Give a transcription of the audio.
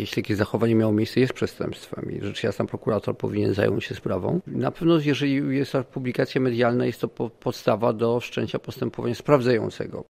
jeśli jakieś zachowanie miało miejsce, jest przestępstwem i rzecz jasna prokurator powinien zająć się sprawą. Na pewno, jeżeli jest publikacja medialna, jest to podstawa do wszczęcia postępowania sprawdzającego.